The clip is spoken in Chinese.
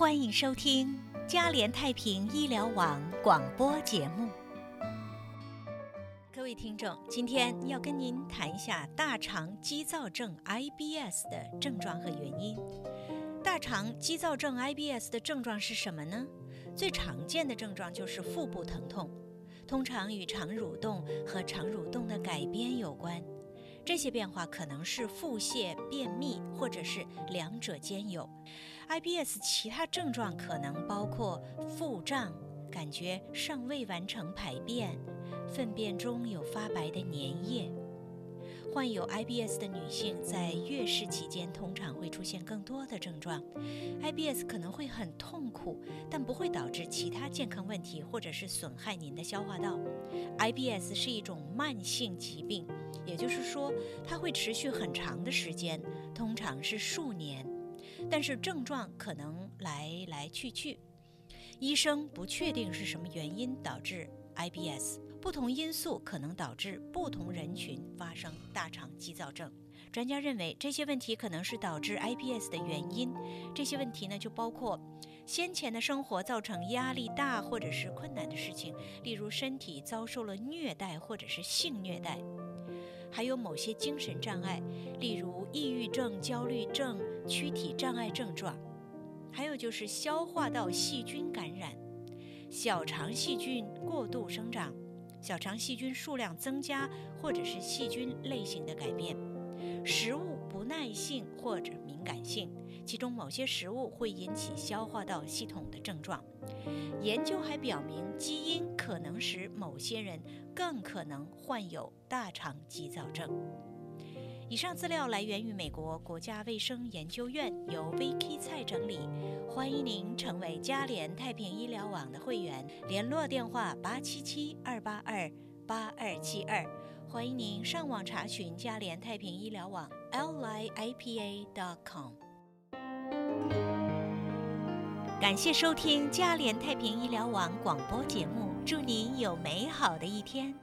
欢迎收听嘉联太平医疗网广播节目。各位听众，今天要跟您谈一下大肠激躁症 （IBS） 的症状和原因。大肠激躁症 （IBS） 的症状是什么呢？最常见的症状就是腹部疼痛，通常与肠蠕动和肠蠕动的改变有关。这些变化可能是腹泻、便秘，或者是两者兼有。IBS 其他症状可能包括腹胀、感觉尚未完成排便、粪便中有发白的粘液。患有 IBS 的女性在月事期间通常出现更多的症状。IBS 可能会很痛苦，但不会导致其他健康问题或者是损害您的消化道。IBS 是一种慢性疾病。也就是说，它会持续很长的时间，通常是数年，但是症状可能来来去去。医生不确定是什么原因导致 IBS，不同因素可能导致不同人群发生大肠激躁症。专家认为这些问题可能是导致 IBS 的原因。这些问题呢，就包括先前的生活造成压力大或者是困难的事情，例如身体遭受了虐待或者是性虐待。还有某些精神障碍，例如抑郁症、焦虑症、躯体障碍症状；还有就是消化道细菌感染、小肠细菌过度生长、小肠细菌数量增加，或者是细菌类型的改变。食物不耐性或者敏感性，其中某些食物会引起消化道系统的症状。研究还表明，基因可能使某些人更可能患有大肠急躁症。以上资料来源于美国国家卫生研究院，由 Vicky 蔡整理。欢迎您成为嘉联太平医疗网的会员，联络电话八七七二八二八二七二。欢迎您上网查询嘉联太平医疗网 liipa.com。感谢收听嘉联太平医疗网广播节目，祝您有美好的一天。